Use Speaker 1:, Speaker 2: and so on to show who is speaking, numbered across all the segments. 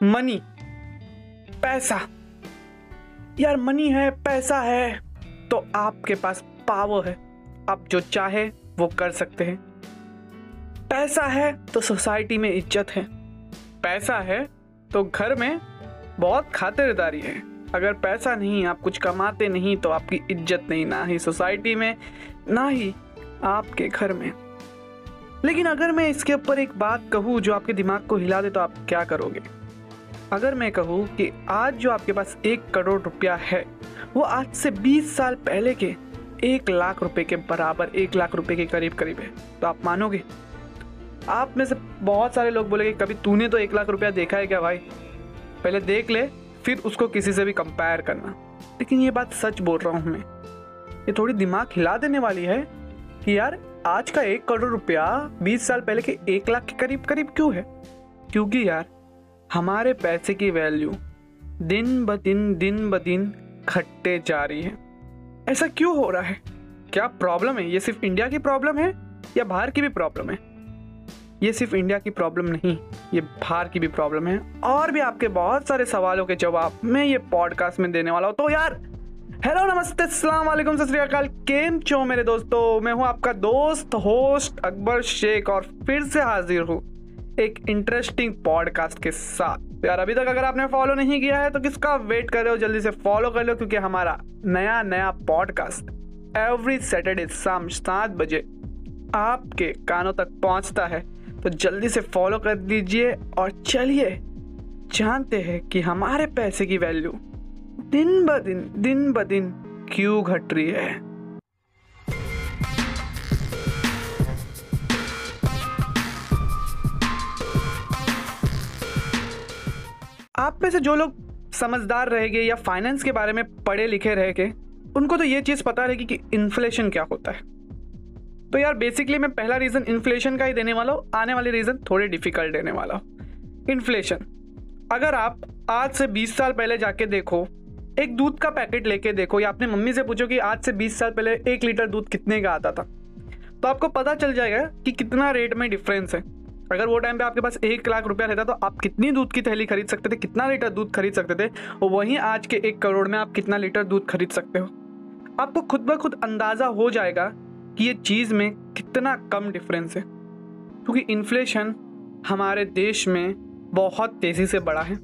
Speaker 1: Money. पैसा। यार, money है, पैसा है तो आपके पास पावर है। आप जो चाहे, वो कर सकते हैं। पैसा है तो सोसाइटी में इज़्ज़त है। पैसा है तो घर में बहुत खातिरदारी है। अगर पैसा नहीं, आप कुछ कमाते नहीं तो आपकी इज़्ज़त नहीं, ना ही सोसाइटी में, ना ही आपके घर में। लेकिन अगर मैं इसके ऊपर एक बात कहूँ, जो आपके दिमाग को हिला दे तो आप क्या करोगे? अगर मैं कहूँ कि आज जो आपके पास एक करोड़ रुपया है, वो आज से 20 साल पहले के एक लाख रुपए के बराबर, एक लाख रुपए के करीब करीब है। तो आप मानोगे? आप में से बहुत सारे लोग बोलेंगे, कभी तूने तो एक लाख रुपया देखा है क्या भाई? पहले देख ले, फिर उसको किसी से भी कंपेयर करना। लेकिन ये बात सच बोल रहा हूँ मैं। ये थोड़ी दिमाग हिला देने वाली है कि यार, आज का एक करोड़ रुपया बीस साल पहले के एक लाख के करीब करीब क्यों है? क्योंकि यार हमारे पैसे की वैल्यू दिन ब दिन दिन ब दिन खट्टे जा रही है। ऐसा क्यों हो रहा है? क्या प्रॉब्लम है? ये सिर्फ़ इंडिया की प्रॉब्लम है या बाहर की भी प्रॉब्लम है? ये सिर्फ़ इंडिया की प्रॉब्लम नहीं, ये बाहर की भी प्रॉब्लम है। और भी आपके बहुत सारे सवालों के जवाब मैं ये पॉडकास्ट में देने वाला हूँ। तो यार हेलो नमस्ते, अस्सलाम वालेकुम, सत श्रीकाल केम चो मेरे दोस्तों? मैं हूँ आपका दोस्त होस्ट अकबर शेख और फिर से हाजिर हूँ। एक इंटरेस्टिंग पॉडकास्ट के साथ। यार, अभी तक अगर आपने फॉलो नहीं किया है तो किसका वेट कर रहे हो? जल्दी से फॉलो कर लो, क्योंकि हमारा नया नया पॉडकास्ट एवरी सैटरडे शाम सात बजे आपके कानों तक पहुँचता है। तो जल्दी से फॉलो कर दीजिए और चलिए जानते हैं कि हमारे पैसे की वैल्यू दिन ब दिन दिन ब दिन क्यों घट रही है। आप में से जो लोग समझदार रहेंगे या फाइनेंस के बारे में पढ़े लिखे रहेंगे उनको तो ये चीज़ पता रहेगी कि इन्फ्लेशन क्या होता है। तो यार बेसिकली मैं पहला रीज़न इन्फ्लेशन का ही देने वाला हूँ, आने वाले रीज़न थोड़े डिफ़िकल्ट देने वाला हूँ। इन्फ्लेशन अगर आप आज से 20 साल पहले जाके देखो, एक दूध का पैकेट लेके देखो, या अपने मम्मी से पूछो कि आज से 20 साल पहले एक लीटर दूध कितने का आता था तो आपको पता चल जाएगा कि कितना रेट में डिफरेंस है। अगर वो टाइम पे आपके पास एक लाख रुपया रहता तो आप कितनी दूध की थैली खरीद सकते थे? कितना लीटर दूध खरीद सकते थे? और वहीं आज के एक करोड़ में आप कितना लीटर दूध खरीद सकते हो? आपको खुद ब खुद अंदाज़ा हो जाएगा कि ये चीज़ में कितना कम डिफरेंस है। क्योंकि इन्फ्लेशन हमारे देश में बहुत तेज़ी से बढ़ा है।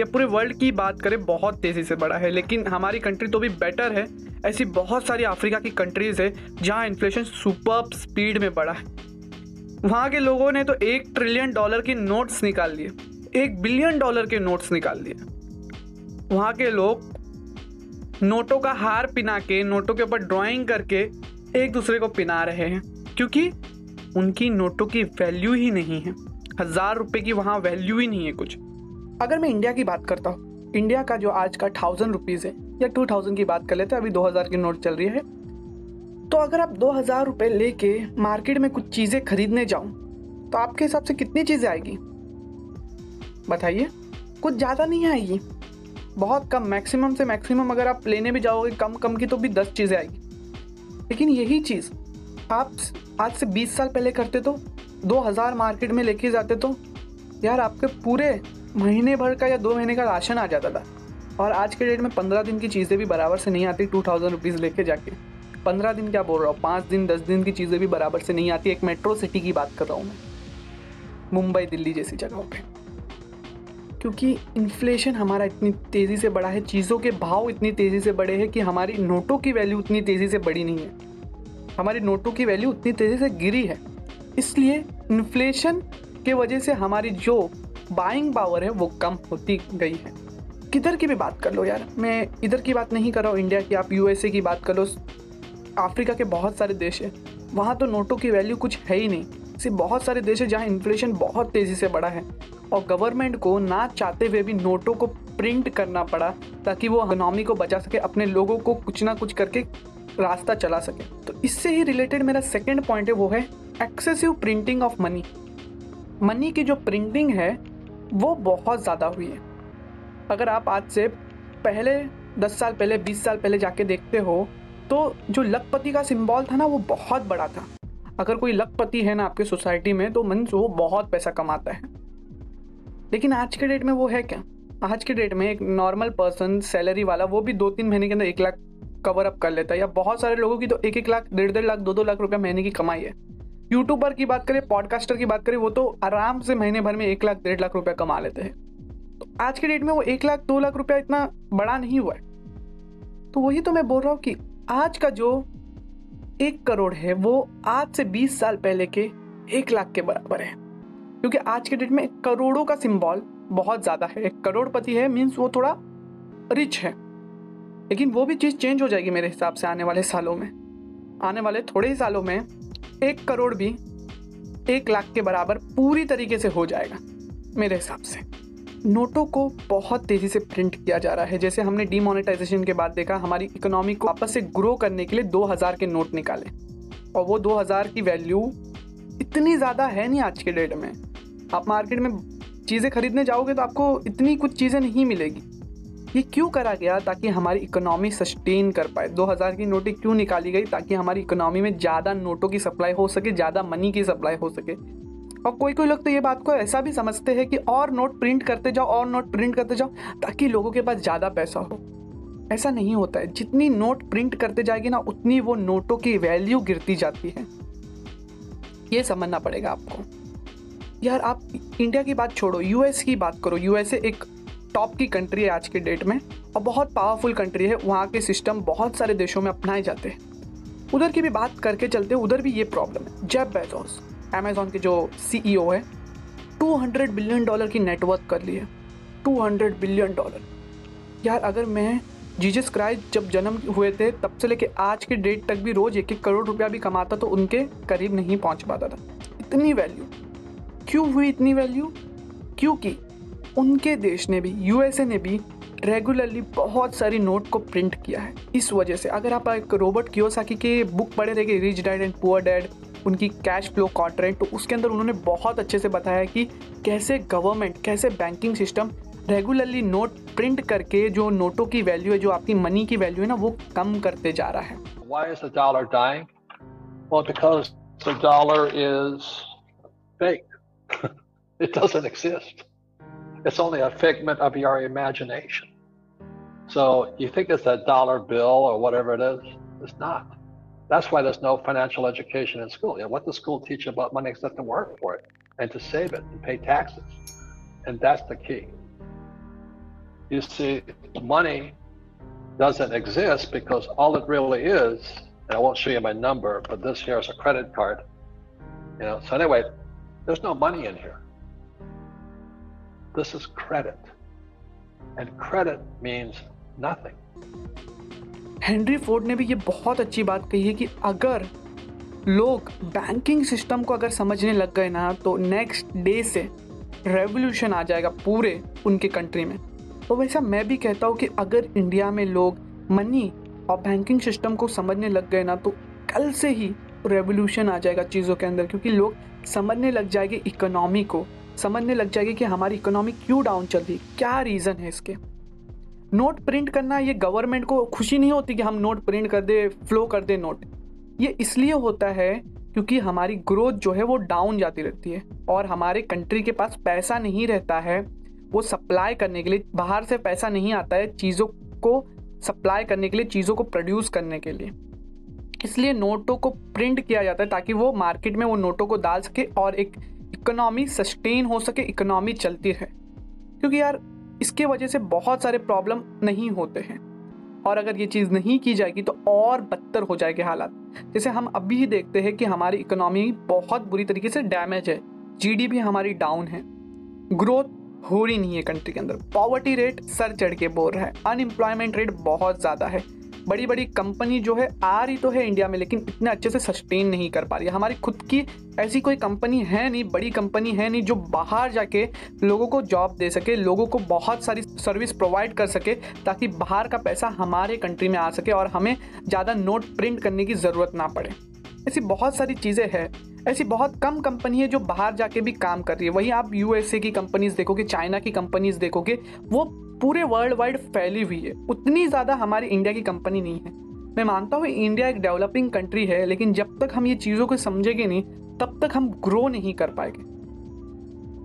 Speaker 1: या पूरे वर्ल्ड की बात करें, बहुत तेज़ी से बढ़ा है। लेकिन हमारी कंट्री तो भी बेटर है। ऐसी बहुत सारी अफ्रीका की कंट्रीज़ है जहाँ इन्फ्लेशन सुपर स्पीड में बढ़ा है। वहाँ के लोगों ने तो एक ट्रिलियन डॉलर के नोट्स निकाल लिए। एक बिलियन डॉलर के नोट्स निकाल लिए। वहाँ के लोग नोटों का हार पिना के, नोटों के ऊपर ड्राइंग करके एक दूसरे को पिना रहे हैं, क्योंकि उनकी नोटों की वैल्यू ही नहीं है। हज़ार रुपए की वहाँ वैल्यू ही नहीं है कुछ। अगर मैं इंडिया की बात करता हूँ इंडिया का जो आज का थाउज़ेंड रुपीज़ है, या टू थाउज़ेंड की बात कर लेते हैं, अभी दो हज़ार की नोट चल रही है तो अगर आप दो हज़ार रुपये लेके मार्केट में कुछ चीज़ें खरीदने जाऊँ तो आपके हिसाब से कितनी चीज़ें आएगी? बताइए। कुछ ज़्यादा नहीं आएगी। बहुत कम मैक्सिमम से मैक्सिमम अगर आप लेने भी जाओगे, कम कम की तो भी दस चीज़ें आएगी। लेकिन यही चीज़, आप आज से 20 साल पहले करते तो 2000 मार्केट में लेके जाते तो यार आपके पूरे महीने भर का या दो महीने का राशन आ जाता था। और आज के डेट में पंद्रह दिन की चीज़ें भी बराबर से नहीं आती टू थाउज़ेंड रुपीज़ लेके जाके। पंद्रह दिन क्या बोल रहा हूँ? पाँच दिन, दस दिन की चीज़ें भी बराबर से नहीं आती। एक मेट्रो सिटी की बात कर रहा हूँ मैं। मुंबई, दिल्ली जैसी जगहों पे। क्योंकि इन्फ्लेशन हमारा इतनी तेज़ी से बढ़ा है, चीज़ों के भाव इतनी तेज़ी से बढ़े हैं कि हमारी नोटों की वैल्यू उतनी तेज़ी से बढ़ी नहीं है। हमारी नोटों की वैल्यू उतनी तेज़ी से गिरी है। इसलिए इन्फ्लेशन के वजह से हमारी जो बाइंग पावर है, वो कम होती गई है। किधर की भी बात कर लो यार। मैं इधर की बात नहीं कर रहा हूँ, इंडिया की। आप यूएसए की बात कर लो। अफ्रीका के बहुत सारे देश है। वहाँ तो नोटों की वैल्यू कुछ है ही नहीं। सिर्फ़ बहुत सारे देश है जहाँ इन्फ्लेशन बहुत तेज़ी से बढ़ा है। और गवर्नमेंट को ना चाहते हुए भी नोटों को प्रिंट करना पड़ा, ताकि वो इकोनॉमी को बचा सके, अपने लोगों को कुछ ना कुछ करके रास्ता चला सके। तो इससे ही रिलेटेड मेरा सेकेंड पॉइंट है, वो है excessive printing of money money की जो प्रिंटिंग है, वो बहुत ज़्यादा हुई है। अगर आप आज से पहले दस साल पहले, बीस साल पहले जाके देखते हो तो जो लखपति का सिंबल था ना, वो बहुत बड़ा था। अगर कोई लखपति है ना आपके सोसाइटी में तो मन वो बहुत पैसा कमाता है। लेकिन आज के डेट में वो है क्या? आज के डेट में एक नॉर्मल पर्सन सैलरी वाला, वो भी दो तीन महीने के अंदर एक लाख कवर अप कर लेता है। या बहुत सारे लोगों की तो एक एक लाख डेढ़ डेढ़ लाख दो दो लाख रुपया महीने की कमाई है। यूट्यूबर की बात करें पॉडकास्टर की बात करें, वो तो आराम से महीने भर में एक लाख, डेढ़ लाख रुपया कमा लेते हैं। तो आज के डेट में वो एक लाख, दो लाख रुपया इतना बड़ा नहीं हुआ है। तो वही तो मैं बोल रहा हूँ कि आज का जो एक करोड़ है, वो आज से बीस साल पहले के एक लाख के बराबर है। क्योंकि आज के डेट में करोड़ों का सिंबल बहुत ज़्यादा है। एक करोड़पति है मीन्स वो थोड़ा रिच है। लेकिन वो भी चीज़ चेंज हो जाएगी मेरे हिसाब से आने वाले सालों में। आने वाले थोड़े ही सालों में एक करोड़ भी एक लाख के बराबर पूरी तरीके से हो जाएगा, मेरे हिसाब से। नोटों को बहुत तेज़ी से प्रिंट किया जा रहा है। जैसे हमने डीमोनेटाइजेशन के बाद देखा, हमारी इकोनॉमी को वापस से ग्रो करने के लिए 2000 के नोट निकाले। और वो 2000 की वैल्यू इतनी ज़्यादा है नहीं आज के डेट में। आप मार्केट में चीज़ें खरीदने जाओगे तो आपको इतनी कुछ चीज़ें नहीं मिलेगी। ये क्यों करा गया ताकि हमारी इकोनॉमी सस्टेन कर पाए? 2000 की नोटें क्यों निकाली गई ताकि हमारी इकोनॉमी में ज़्यादा नोटों की सप्लाई हो सके, ज़्यादा मनी की सप्लाई हो सके? और कोई कोई लोग तो ये बात को ऐसा भी समझते हैं कि और नोट प्रिंट करते जाओ, और नोट प्रिंट करते जाओ, ताकि लोगों के पास ज़्यादा पैसा हो। ऐसा नहीं होता है। जितनी नोट प्रिंट करते जाएगी ना, उतनी वो नोटों की वैल्यू गिरती जाती है। ये समझना पड़ेगा आपको। यार, आप इंडिया की बात छोड़ो यूएस की बात करो। यूएसए एक टॉप की कंट्री है आज के डेट में, और बहुत पावरफुल कंट्री है। वहाँ के सिस्टम बहुत सारे देशों में अपनाए जाते हैं। उधर की भी बात करके चलते उधर भी ये प्रॉब्लम है। जेब बेजोस अमेजोन के जो e है 200 बिलियन डॉलर की नेटवर्क कर ली है। 200 बिलियन डॉलर यार, अगर मैं जीजस क्राइस्ट जब जन्म हुए थे, तब से लेके आज के डेट तक भी रोज एक एक करोड़ रुपया भी कमाता तो उनके करीब नहीं पहुँच पाता था। इतनी वैल्यू क्यों हुई इतनी वैल्यू क्योंकि उनके देश ने भी यूएसए ने भी रेगुलरली बहुत सारी नोट को प्रिंट किया है। इस वजह से अगर आप एक रोबोट कियोसाकी के बुक पढ़े रहेंगे rich dad and poor dad उनकी कैश फ्लो कॉन्ट्रेंट तो उसके अंदर उन्होंने बहुत अच्छे से बताया कि कैसे गवर्नमेंट कैसे banking system regularly note print करके जो नोटों की वैल्यू है जो आपकी मनी की वैल्यू है ना वो कम करते जा रहा है
Speaker 2: Why is the dollar dying? Well, because the dollar is fake. it doesn't exist. It's only a figment of your imagination. So you think it's a dollar bill or whatever it is? It's not. That's why there's no financial education in school. You know, what does school teach about money except to work for it and to save it and pay taxes? And that's the key. You see, money doesn't exist because all it really is, and I won't show you my number, but this here is a credit card. You know, so anyway, there's no money in here. This is credit. And credit means nothing.
Speaker 1: Henry Ford ने भी ये बहुत अच्छी बात कही है कि अगर लोग बैंकिंग सिस्टम को अगर समझने लग गए ना तो नेक्स्ट डे से रेवोल्यूशन आ जाएगा पूरे उनके कंट्री में। तो वैसा मैं भी कहता हूँ कि अगर इंडिया में लोग मनी और बैंकिंग सिस्टम को समझने लग गए ना तो कल से ही रेवोल्यूशन आ जाएगा चीज़ों के अंदर, क्योंकि लोग समझने लग जाएँगे इकोनॉमी को, समझने लग जाएगी कि हमारी इकोनॉमी क्यों डाउन चल रही क्या रीज़न है इसके? नोट प्रिंट करना ये गवर्नमेंट को खुशी नहीं होती कि हम नोट प्रिंट कर दे फ्लो कर दे नोट। ये इसलिए होता है क्योंकि हमारी ग्रोथ जो है वो डाउन जाती रहती है और हमारे कंट्री के पास पैसा नहीं रहता है, वो सप्लाई करने के लिए, बाहर से पैसा नहीं आता है चीज़ों को सप्लाई करने के लिए, चीज़ों को प्रोड्यूस करने के लिए। इसलिए नोटों को प्रिंट किया जाता है ताकि वो मार्केट में वो नोटों को डाल सके और एक इकोनॉमी सस्टेन हो सके इकोनॉमी चलती रहे। क्योंकि यार इसके वजह से बहुत सारे प्रॉब्लम नहीं होते हैं। और अगर ये चीज़ नहीं की जाएगी तो और बदतर हो जाएगी हालात। जैसे हम अभी ही देखते हैं कि हमारी इकोनॉमी बहुत बुरी तरीके से डैमेज है। जीडीपी हमारी डाउन है। ग्रोथ हो रही नहीं है कंट्री के अंदर। पॉवर्टी रेट सर चढ़ के बोल रहा है। अनएम्प्लॉयमेंट रेट बहुत ज़्यादा है। बड़ी बड़ी कंपनी जो है आ रही तो है इंडिया में, लेकिन इतने अच्छे से सस्टेन नहीं कर पा रही है। हमारी खुद की ऐसी कोई कंपनी है नहीं, बड़ी कंपनी है नहीं, जो बाहर जाके लोगों को जॉब दे सके, लोगों को बहुत सारी सर्विस प्रोवाइड कर सके, ताकि बाहर का पैसा हमारे कंट्री में आ सके और हमें ज़्यादा नोट प्रिंट करने की ज़रूरत ना पड़े। ऐसी बहुत सारी चीज़ें हैं। ऐसी बहुत कम कंपनी है जो बाहर जाके भी काम कर रही है। वहीं आप यूएसए की कंपनीज़ देखोगे चाइना की कंपनीज़ देखोगे, वो पूरे वर्ल्ड वाइड फैली हुई है। उतनी ज़्यादा हमारी इंडिया की कंपनी नहीं है। मैं मानता हूँ इंडिया एक डेवलपिंग कंट्री है, लेकिन जब तक हम ये चीज़ों को समझेंगे नहीं, तब तक हम ग्रो नहीं कर पाएँगे।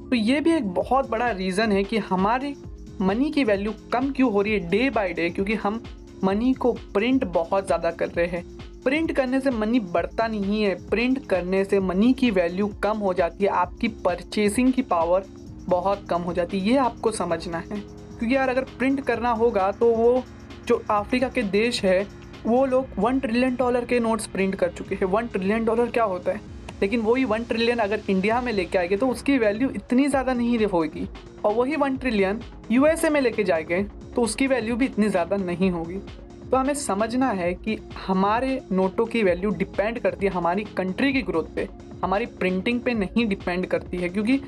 Speaker 1: तो ये भी एक बहुत बड़ा रीज़न है कि हमारी मनी की वैल्यू कम क्यों हो रही है डे बाय डे क्योंकि हम मनी को प्रिंट बहुत ज़्यादा कर रहे हैं। प्रिंट करने से मनी बढ़ता नहीं है। प्रिंट करने से मनी की वैल्यू कम हो जाती है। आपकी परचेसिंग की पावर बहुत कम हो जाती है। ये आपको समझना है। क्योंकि यार अगर प्रिंट करना होगा तो वो जो अफ्रीका के देश है, वो लोग वन ट्रिलियन डॉलर के नोट्स प्रिंट कर चुके हैं। वन ट्रिलियन डॉलर क्या होता है? लेकिन वही वन ट्रिलियन अगर इंडिया में लेके आएँगे तो उसकी वैल्यू इतनी ज़्यादा नहीं होगी। और वही वन ट्रिलियन यूएसए में लेके जाएँगे तो उसकी वैल्यू भी इतनी ज़्यादा नहीं होगी। तो हमें समझना है कि हमारे नोटों की वैल्यू डिपेंड करती है हमारी कंट्री की ग्रोथ पे। हमारी प्रिंटिंग पे नहीं डिपेंड करती है, क्योंकि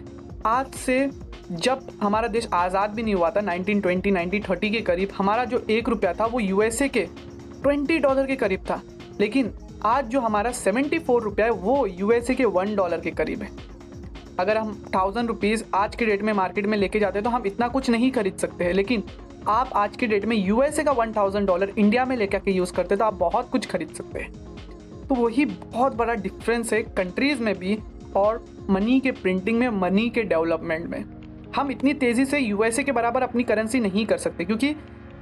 Speaker 1: आज से जब हमारा देश आज़ाद भी नहीं हुआ था 1920 1930 के करीब, हमारा जो एक रुपया था वो यूएसए के 20 डॉलर के करीब था। लेकिन आज जो हमारा 74 रुपया है, वो यूएसए के वन डॉलर के करीब है। अगर हम थाउज़ेंड रुपीज़ आज के डेट में मार्केट में लेके जाते हैं तो हम इतना कुछ नहीं खरीद सकते हैं। लेकिन आप आज के डेट में यूएसए का वन थाउज़ेंड डॉलर इंडिया में लेकर के यूज़ करते तो आप बहुत कुछ खरीद सकते हैं। तो वही बहुत बड़ा डिफरेंस है कंट्रीज़ में भी और मनी के प्रिंटिंग में मनी के डेवलपमेंट में। हम इतनी तेज़ी से यूएसए के बराबर अपनी करेंसी नहीं कर सकते, क्योंकि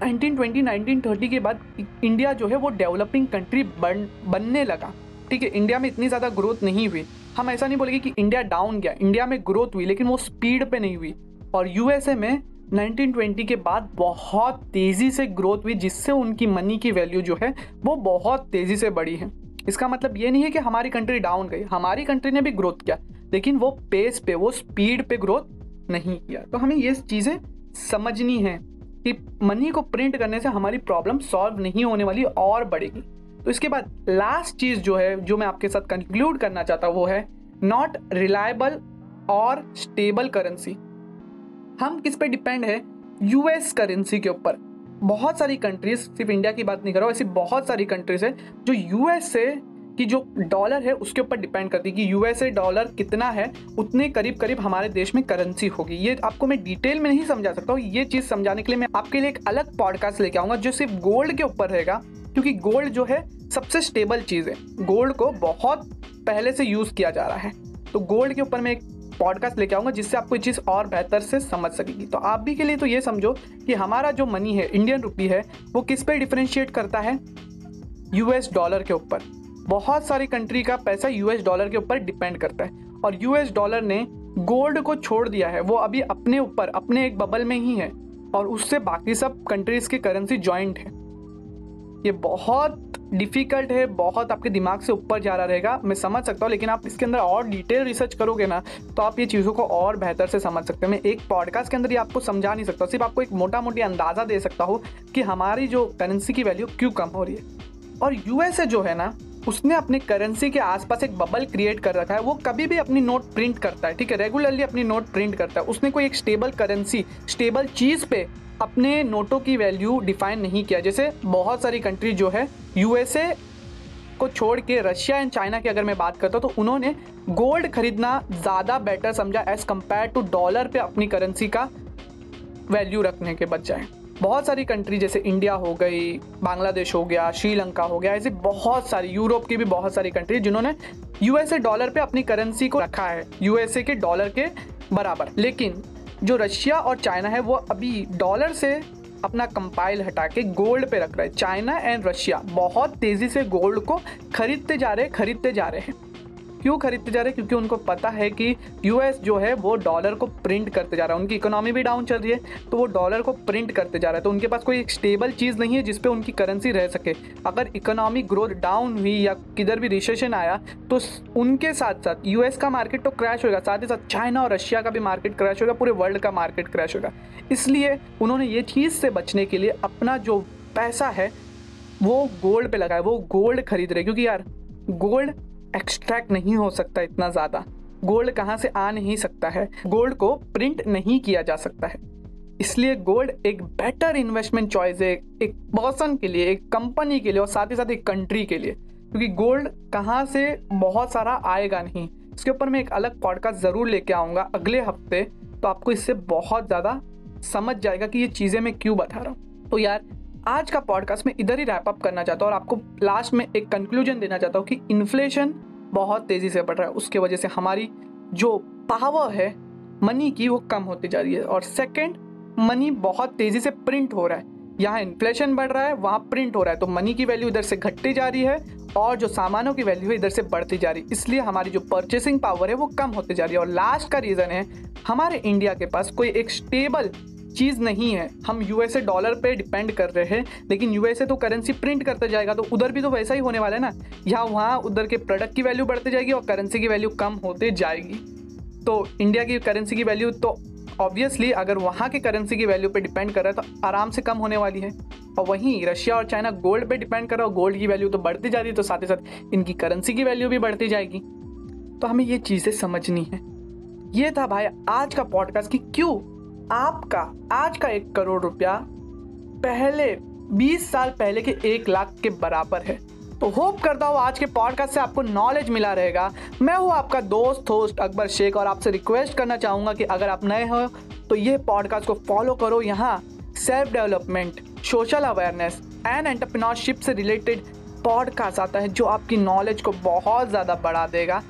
Speaker 1: 1920 1930 के बाद इंडिया जो है वो डेवलपिंग कंट्री बन, बनने लगा। ठीक है इंडिया में इतनी ज़्यादा ग्रोथ नहीं हुई। हम ऐसा नहीं बोलेंगे कि इंडिया डाउन गया इंडिया में ग्रोथ हुई, लेकिन वो स्पीड पे नहीं हुई। और यूएसए में 1920 के बाद बहुत तेज़ी से ग्रोथ हुई, जिससे उनकी मनी की वैल्यू जो है, वो बहुत तेज़ी से बढ़ी है। इसका मतलब ये नहीं है कि हमारी कंट्री डाउन गई, हमारी कंट्री ने भी ग्रोथ किया, लेकिन वो पेस पे, वो स्पीड पे ग्रोथ नहीं किया। तो हमें ये चीज़ें समझनी है कि मनी को प्रिंट करने से हमारी प्रॉब्लम सॉल्व नहीं होने वाली और बढ़ेगी। तो इसके बाद लास्ट चीज़ जो है, जो मैं आपके साथ कंक्लूड करना चाहता हूँ, वो है नॉट रिलायबल और स्टेबल करेंसी हम किस पे डिपेंड है? यूएस करेंसी के ऊपर। बहुत सारी कंट्रीज़ सिर्फ़ इंडिया की बात नहीं कर रहा हूँ ऐसी बहुत सारी कंट्रीज़ है जो यूएस से कि जो डॉलर है, उसके ऊपर डिपेंड करती है कि यूएसए डॉलर कितना है, उतने करीब करीब हमारे देश में करेंसी होगी। ये आपको मैं डिटेल में नहीं समझा सकता हूँ। ये चीज़ समझाने के लिए मैं आपके लिए एक अलग पॉडकास्ट लेके आऊँगा, जो सिर्फ़ गोल्ड के ऊपर रहेगा, क्योंकि गोल्ड जो है सबसे स्टेबल चीज़ है। गोल्ड को बहुत पहले से यूज़ किया जा रहा है। तो गोल्ड के ऊपर मैं एक पॉडकास्ट लेके आऊँगा, जिससे आपको चीज़ और बेहतर से समझ सकेगी। तो आप भी के लिए तो ये समझो कि हमारा जो मनी है इंडियन रुपी है, वो किस पे डिफ्रेंशिएट करता है? यूएस डॉलर के ऊपर। बहुत सारी कंट्री का पैसा यूएस डॉलर के ऊपर डिपेंड करता है। और यूएस डॉलर ने गोल्ड को छोड़ दिया है, वो अभी अपने ऊपर, अपने एक बबल में ही है। और उससे बाकी सब कंट्रीज़ की करेंसी ज्वाइंट है। ये बहुत डिफ़िकल्ट है, बहुत आपके दिमाग से ऊपर जा रहा रहेगा। मैं समझ सकता हूँ, लेकिन आप इसके अंदर और डिटेल रिसर्च करोगे ना तो आप ये चीज़ों को और बेहतर से समझ सकते हैं। मैं एक पॉडकास्ट के अंदर ही आपको समझा नहीं सकता, सिर्फ़ आपको एक मोटा मोटी अंदाज़ा दे सकता हूँ कि हमारी जो करेंसी की वैल्यू क्यों कम हो रही है। और यूएसए जो है ना उसने अपनी करेंसी के आसपास एक बबल क्रिएट कर रखा है। वो कभी भी अपनी नोट प्रिंट करता है, ठीक है? रेगुलरली अपनी नोट प्रिंट करता है। उसने कोई एक स्टेबल करेंसी स्टेबल चीज़ पे अपने नोटों की वैल्यू डिफाइन नहीं किया। जैसे बहुत सारी कंट्री जो है यूएसए को छोड़ के रशिया एंड चाइना की अगर मैं बात करता हूँ तो उन्होंने गोल्ड खरीदना ज़्यादा बेटर समझा एज कंपेयर टू डॉलर पे अपनी करेंसी का वैल्यू रखने के बजाय। बहुत सारी कंट्री जैसे इंडिया हो गई बांग्लादेश हो गया श्रीलंका हो गया, ऐसी बहुत सारी यूरोप की भी बहुत सारी कंट्री जिन्होंने यूएसए डॉलर पे अपनी करेंसी को रखा है यूएसए के डॉलर के बराबर। लेकिन जो रशिया और चाइना है, वो अभी डॉलर से अपना कंपाइल हटा के गोल्ड पे रख रहा है। चाइना एंड रशिया बहुत तेज़ी से गोल्ड को खरीदते जा रहे खरीदते जा रहे हैं। क्यों खरीदते जा रहे हैं? क्योंकि उनको पता है कि यूएस जो है, वो डॉलर को प्रिंट करते जा रहा है। उनकी इकोनॉमी भी डाउन चल रही है तो वो डॉलर को प्रिंट करते जा रहा है। तो उनके पास कोई एक स्टेबल चीज़ नहीं है जिसपे उनकी करेंसी रह सके। अगर इकोनॉमी ग्रोथ डाउन हुई या किधर भी रिसेशन आया तो उनके साथ साथ यूएस का मार्केट तो क्रैश होगा साथ ही साथ चाइना और रशिया का भी मार्केट क्रैश होगा, पूरे वर्ल्ड का मार्केट क्रैश होगा। इसलिए उन्होंने ये चीज़ से बचने के लिए अपना जो पैसा है, वो गोल्ड पे लगाए वो गोल्ड खरीद रहे क्योंकि यार गोल्ड एक्सट्रैक्ट नहीं हो सकता इतना ज़्यादा। गोल्ड कहाँ से आ नहीं सकता है? गोल्ड को प्रिंट नहीं किया जा सकता है। इसलिए गोल्ड एक बेटर इन्वेस्टमेंट चॉइस है, एक पर्सन के लिए, एक कंपनी के लिए और साथ ही साथ एक कंट्री के लिए। क्योंकि गोल्ड कहाँ से बहुत सारा आएगा नहीं। इसके ऊपर मैं एक अलग पॉडकास्ट ज़रूर लेके आऊँगा अगले हफ़्ते तो आपको इससे बहुत ज़्यादा समझ जाएगा कि ये चीज़ें मैं क्यों बता रहा हूँ। तो यार आज का पॉडकास्ट में इधर ही रैप अप करना चाहता हूँ और आपको लास्ट में एक कंक्लूजन देना चाहता हूँ कि इन्फ्लेशन बहुत तेज़ी से बढ़ रहा है। उसके वजह से हमारी जो पावर है मनी की वो कम होती जा रही है। और सेकेंड मनी बहुत तेज़ी से प्रिंट हो रहा है। यहाँ इन्फ्लेशन बढ़ रहा है, वहाँ प्रिंट हो रहा है। तो मनी की वैल्यू इधर से घटती जा रही है और जो सामानों की वैल्यू है इधर से बढ़ती जा रही है। इसलिए हमारी जो परचेसिंग पावर है वो कम होती जा रही है। और लास्ट का रीज़न है, हमारे इंडिया के पास कोई एक स्टेबल चीज़ नहीं है। हम यूएसए डॉलर पे डिपेंड कर रहे हैं, लेकिन यूएसए तो करेंसी प्रिंट करता जाएगा तो उधर भी तो वैसा ही होने वाला है ना? यहाँ वहाँ उधर के प्रोडक्ट की वैल्यू बढ़ती जाएगी और करेंसी की वैल्यू कम होते जाएगी? तो इंडिया की करेंसी की वैल्यू तो ऑब्वियसली अगर वहाँ की करेंसी की वैल्यू पे डिपेंड कर रहा है तो आराम से कम होने वाली है। और वहीं रशिया और चाइना गोल्ड पे डिपेंड कर रहा है गोल्ड की वैल्यू तो बढ़ती जा रही है तो साथ ही साथ इनकी करेंसी की वैल्यू भी बढ़ती जाएगी। तो हमें ये चीज़ें समझनी है। ये था भाई आज का पॉडकास्ट कि क्यों आपका आज का एक करोड़ रुपया पहले 20 साल पहले के एक लाख के बराबर है। तो होप करता हूँ आज के पॉडकास्ट से आपको नॉलेज मिला रहेगा। मैं हूँ आपका दोस्त होस्ट अकबर शेख और आपसे रिक्वेस्ट करना चाहूँगा कि अगर आप नए हो तो ये पॉडकास्ट को फॉलो करो। यहाँ self development social awareness and entrepreneurship से रिलेटेड पॉडकास्ट आता है, जो आपकी नॉलेज को बहुत ज़्यादा बढ़ा देगा।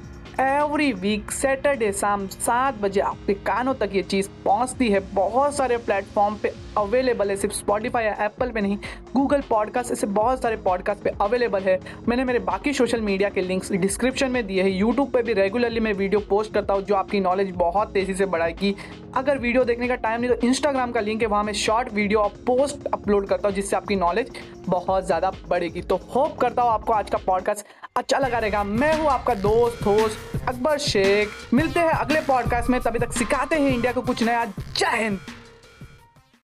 Speaker 1: एवरी वीक सैटरडे शाम सात बजे आपके कानों तक ये चीज़ पहुँचती है। बहुत सारे प्लेटफॉर्म पे अवेलेबल है, सिर्फ़ स्पॉटीफाई या एप्पल पे नहीं गूगल पॉडकास्ट ऐसे बहुत सारे पॉडकास्ट पे अवेलेबल है। मैंने मेरे बाकी सोशल मीडिया के लिंक्स डिस्क्रिप्शन में दिए हैं। यूट्यूब पे भी रेगुलरली मैं वीडियो पोस्ट करता हूँ, जो आपकी नॉलेज बहुत तेज़ी से बढ़ाएगी। अगर वीडियो देखने का टाइम नहीं तो इंस्टाग्राम का लिंक है, वहाँ मैं शॉर्ट वीडियो और पोस्ट अपलोड करता हूँ, जिससे आपकी नॉलेज बहुत ज़्यादा बढ़ेगी। तो होप करता हूँ आपको आज का पॉडकास्ट अच्छा लगा रहेगा। मैं हूँ आपका दोस्त होस्ट अकबर शेख। मिलते हैं अगले पॉडकास्ट में। तभी तक सिखाते हैं इंडिया को कुछ नया। जय हिंद!